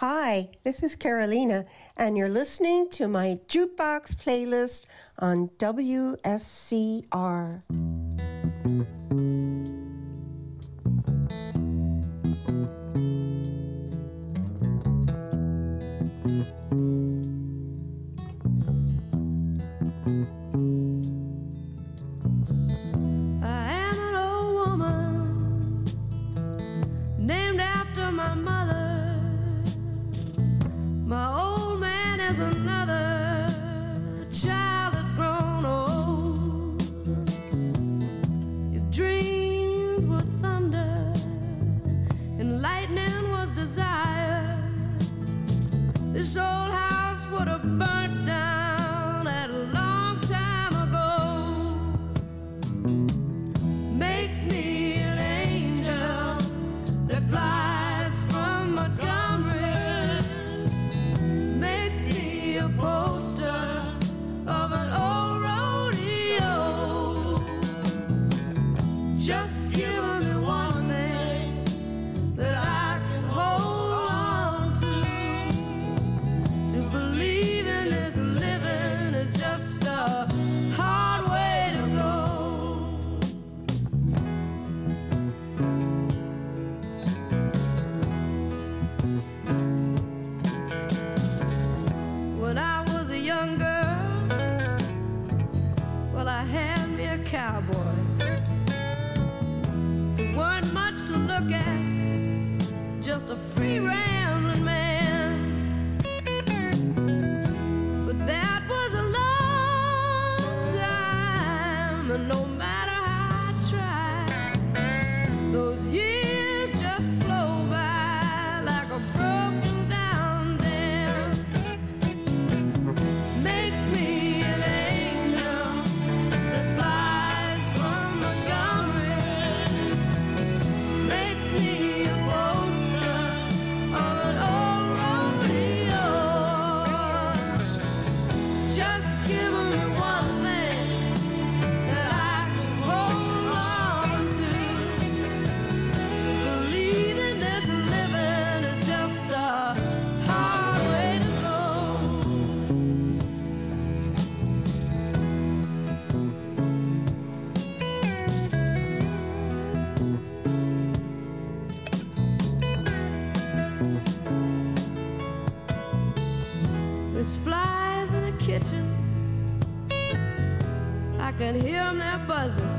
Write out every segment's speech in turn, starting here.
Hi, this is Carolina, and you're listening to my jukebox playlist on WSCR. This old cowboy. There weren't much to look at, just a free range. maravilhosa.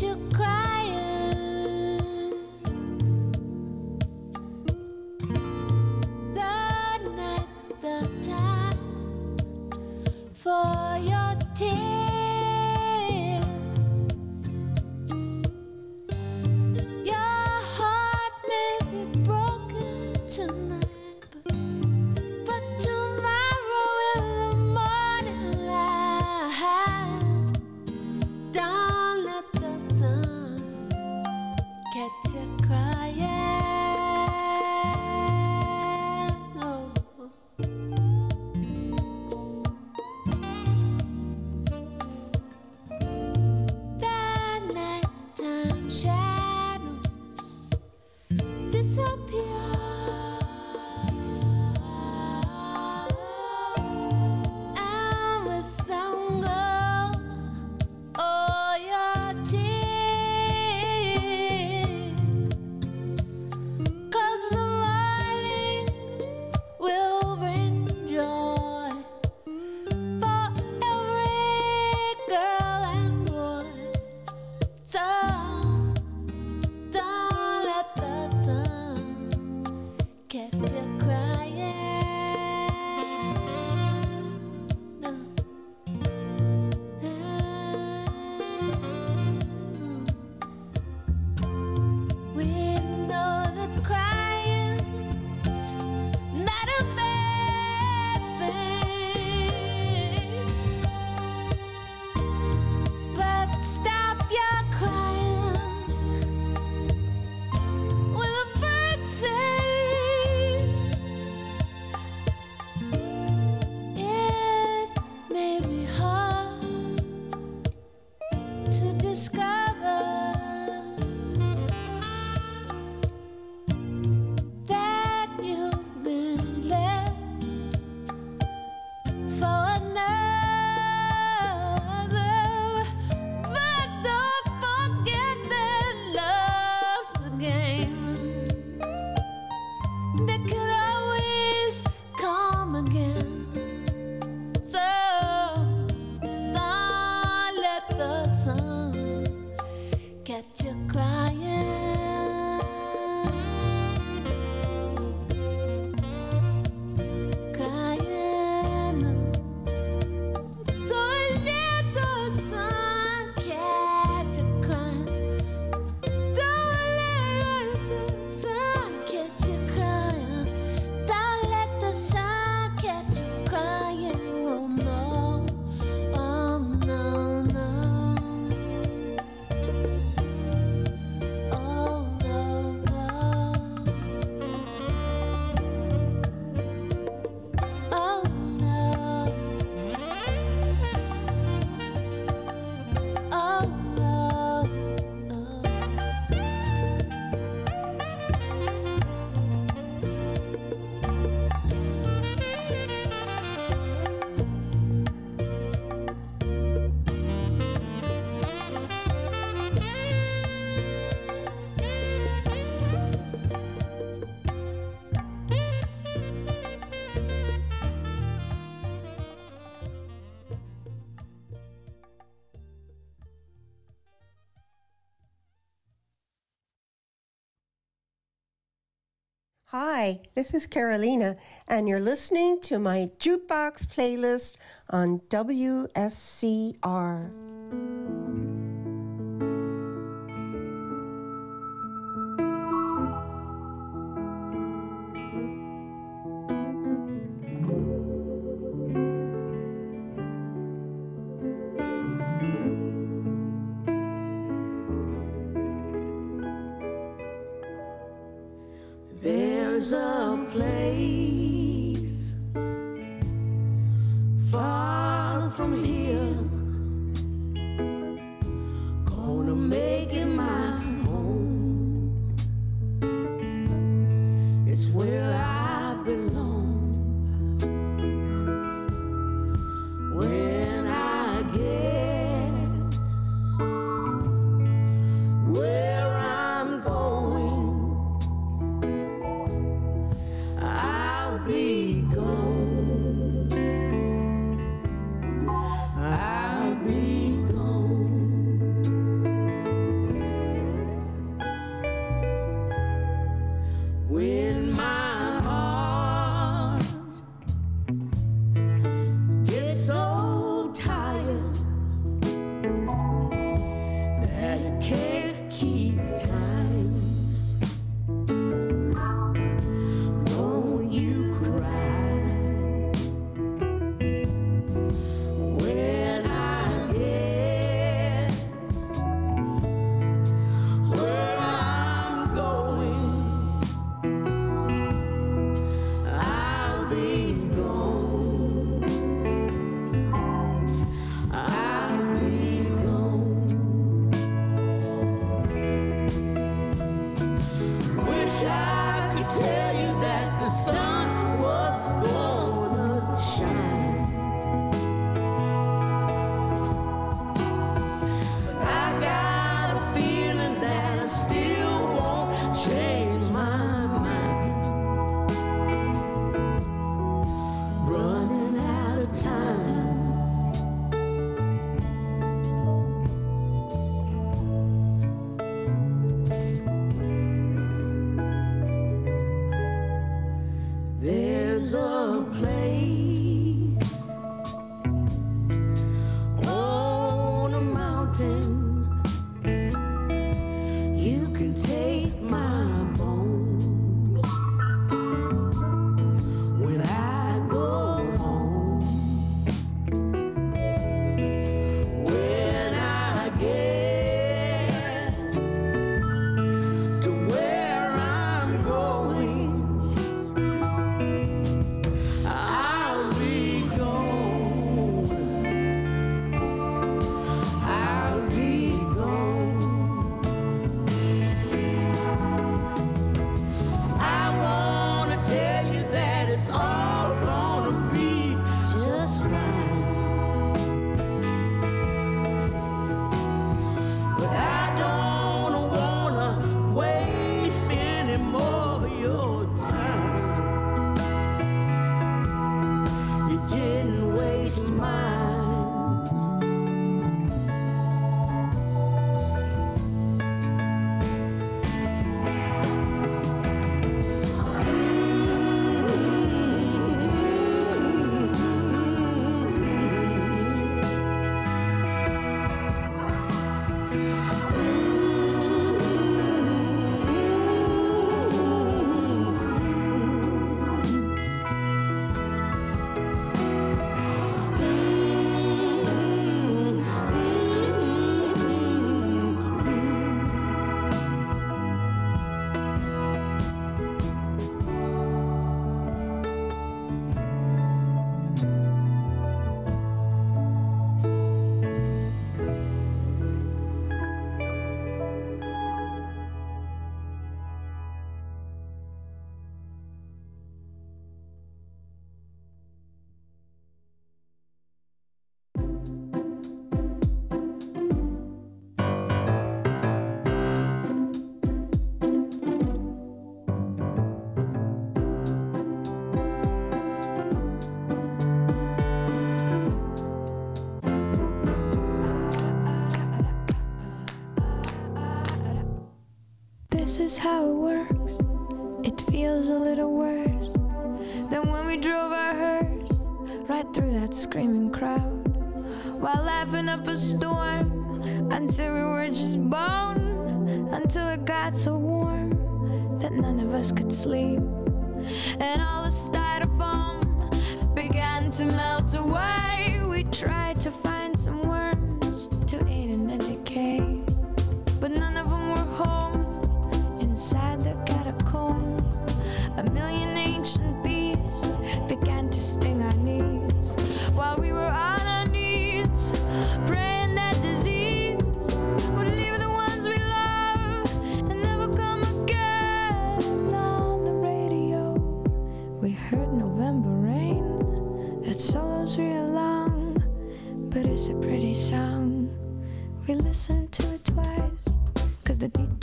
Get Hi, this is Carolina, and you're listening to my jukebox playlist on WSCR. When from heart how it works. It feels a little worse than when we drove our hearse right through that screaming crowd. While laughing up a storm until we were just bone until it got so warm that none of us could sleep. And all the styrofoam began to melt away. We tried to find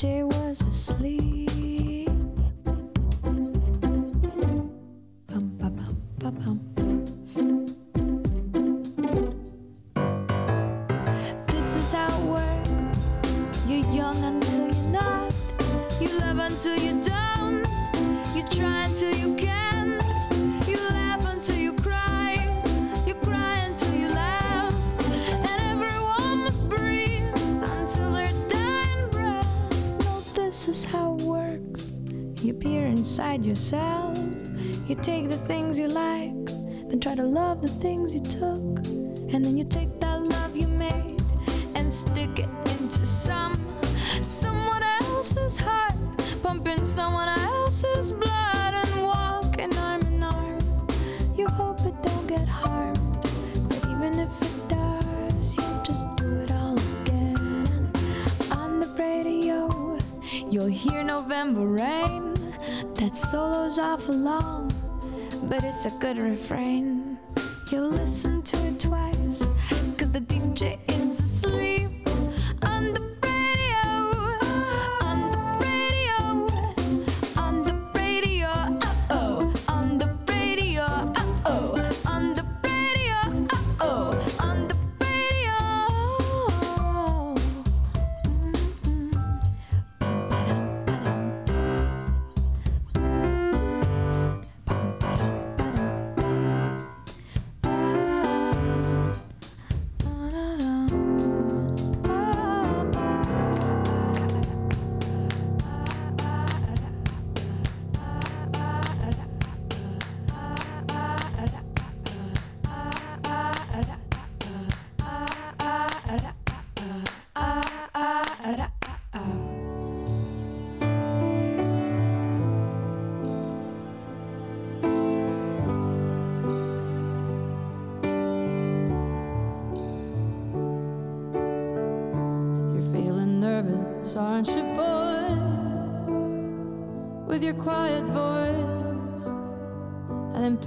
dj was asleep. This is how it works. You're young until you're not. You love until you don't. You try until you can't. How it works. You peer inside yourself. You take the things you like, then try to love the things you took. And then you take that love you made and stick it into some someone else's heart, pumping someone else's blood and walking arm in arm. You hope it don't get harmed, but even if it does, you'll just do it all again. On the radio, you'll hear November rain. That solo's awful long, but it's a good refrain. You'll listen to it twice, cause the DJ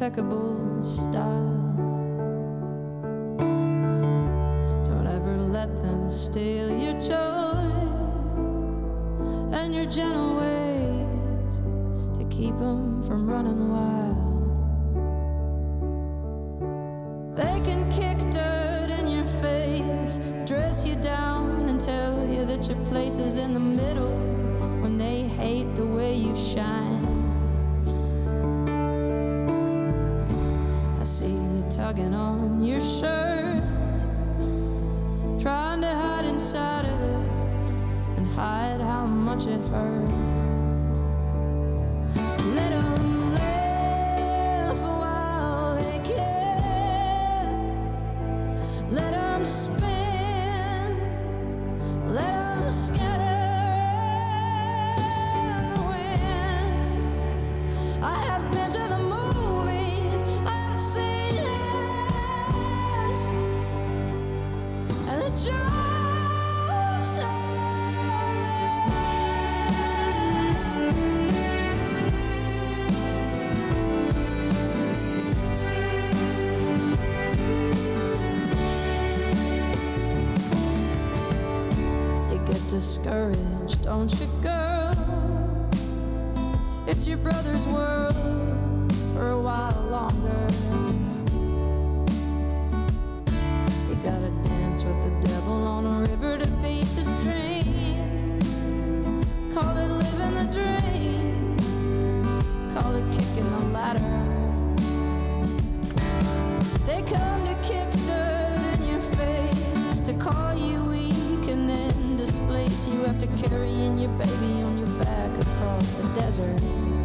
impeccable style. Don't ever let them steal your joy and your gentle ways to keep them from running wild. They can kick dirt in your face, dress you down, and tell you that your place is in the middle when they hate the way you shine. Tugging on your shirt, trying to hide inside of it and hide how much it hurts. Discouraged, don't you, girl? It's your brother's world you have after carrying your baby on your back across the desert.